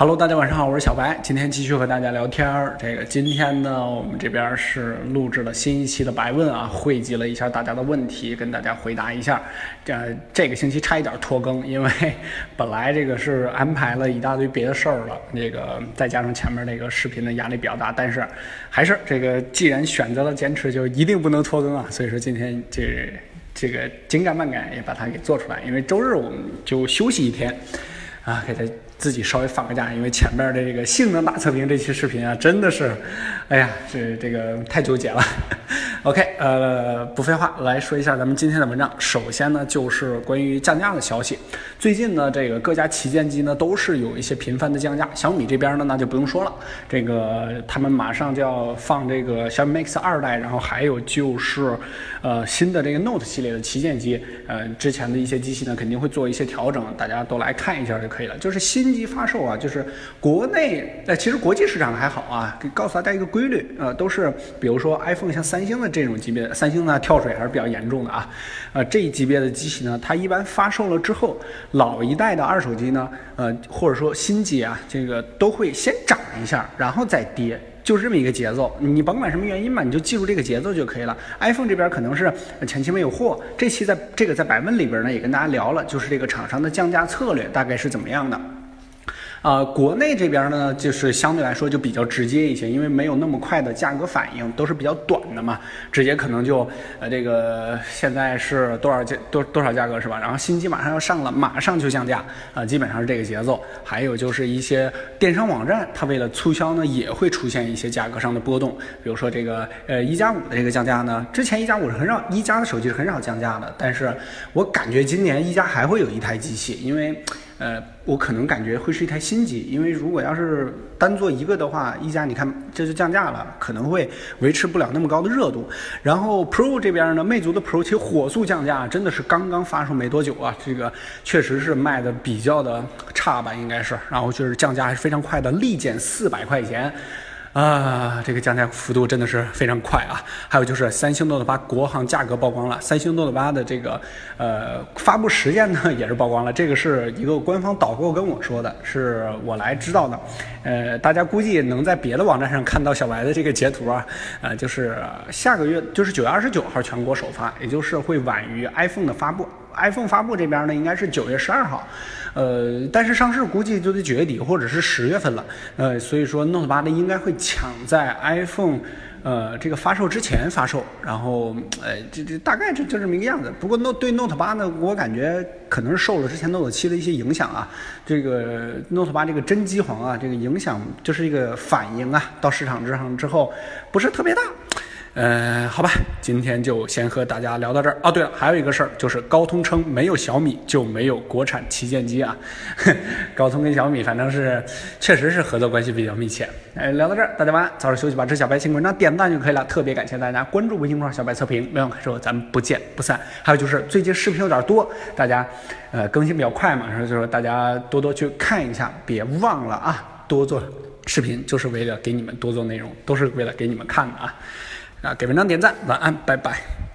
Hello，大家晚上好，我是小白，今天继续和大家聊天儿。这个今天呢，我们这边是录制了新一期的白问啊，汇集了一下大家的问题，跟大家回答一下。这这个星期差一点拖更，因为本来这个是安排了一大堆别的事儿了，这个再加上前面那个视频的压力比较大，但是还是这个既然选择了坚持，就一定不能拖更啊。所以说今天这这个紧赶慢赶也把它给做出来，因为周日我们就休息一天啊，给它。自己稍微放个假，因为前面的这个性能大测评这期视频啊，真的是，哎呀，这这个太纠结了。OK，呃，不废话，来说一下咱们今天的文章。首先呢，就是关于降价的消息。最近呢，这个各家旗舰机呢都是有一些频繁的降价。小米这边呢，那就不用说了，这个他们马上就要放这个小米 Mix 二代，然后还有就是，呃，新的这个 Note 系列的旗舰机，呃，之前的一些机器呢肯定会做一些调整，大家都来看一下就可以了。就是新机发售啊，就是国内，呃，其实国际市场还好啊。给告诉大家一个规律，呃，都是比如说 iPhone 像三星的。这这种级别的三星呢跳水还是比较严重的啊，呃这一级别的机器呢，它一般发售了之后，老一代的二手机呢，呃或者说新机啊，这个都会先涨一下，然后再跌，就是这么一个节奏。你甭管什么原因吧，你就记住这个节奏就可以了。iPhone 这边可能是前期没有货，这期在这个在百问里边呢也跟大家聊了，就是这个厂商的降价策略大概是怎么样的。啊，国内这边呢，就是相对来说就比较直接一些，因为没有那么快的价格反应，都是比较短的嘛，直接可能就，呃，这个现在是多少价多多少价格是吧？然后新机马上要上了，马上就降价，啊，基本上是这个节奏。还有就是一些电商网站，它为了促销呢，也会出现一些价格上的波动，比如说这个，呃，一加五的这个降价呢，之前一加五是很少，一加的手机是很少降价的，但是我感觉今年一加还会有一台机器，因为。呃，我可能感觉会是一台新机，因为如果要是单做一个的话，一加你看这就降价了，可能会维持不了那么高的热度。然后 Pro 这边呢，魅族的 Pro 其火速降价，真的是刚刚发售没多久啊，这个确实是卖的比较的差吧，应该是。然后就是降价还是非常快的，立减四百块钱。啊，这个降价幅度真的是非常快啊！还有就是三星 Note 8国行价格曝光了，三星 Note 8的这个呃发布时间呢也是曝光了，这个是一个官方导购跟我说的，是我来知道的。呃，大家估计能在别的网站上看到小白的这个截图啊，呃，就是下个月就是九月二十九号全国首发，也就是会晚于 iPhone 的发布。iPhone 发布这边呢，应该是九月十二号，呃，但是上市估计就得九月底或者是十月份了，呃，所以说 Note 八呢应该会抢在 iPhone，呃，这个发售之前发售，然后，呃，这这大概就就这么一个样子。不过 Note 对 Note 八呢，我感觉可能是受了之前 Note 七的一些影响啊，这个 Note 八这个真机皇啊，这个影响就是一个反应啊，到市场之上之后不是特别大。呃，好吧，今天就先和大家聊到这儿。哦，对了，还有一个事儿，就是高通称没有小米就没有国产旗舰机啊。高通跟小米反正是确实是合作关系比较密切。哎，聊到这儿，大家晚安，早点休息吧。这小白新文章点赞就可以了，特别感谢大家关注微信公众号小白测评。没有开说，咱们不见不散。还有就是最近视频有点多，大家呃更新比较快嘛，然后就说大家多多去看一下，别忘了啊，多做视频就是为了给你们多做内容，都是为了给你们看的啊。啊，给文章点赞，晚安，拜拜。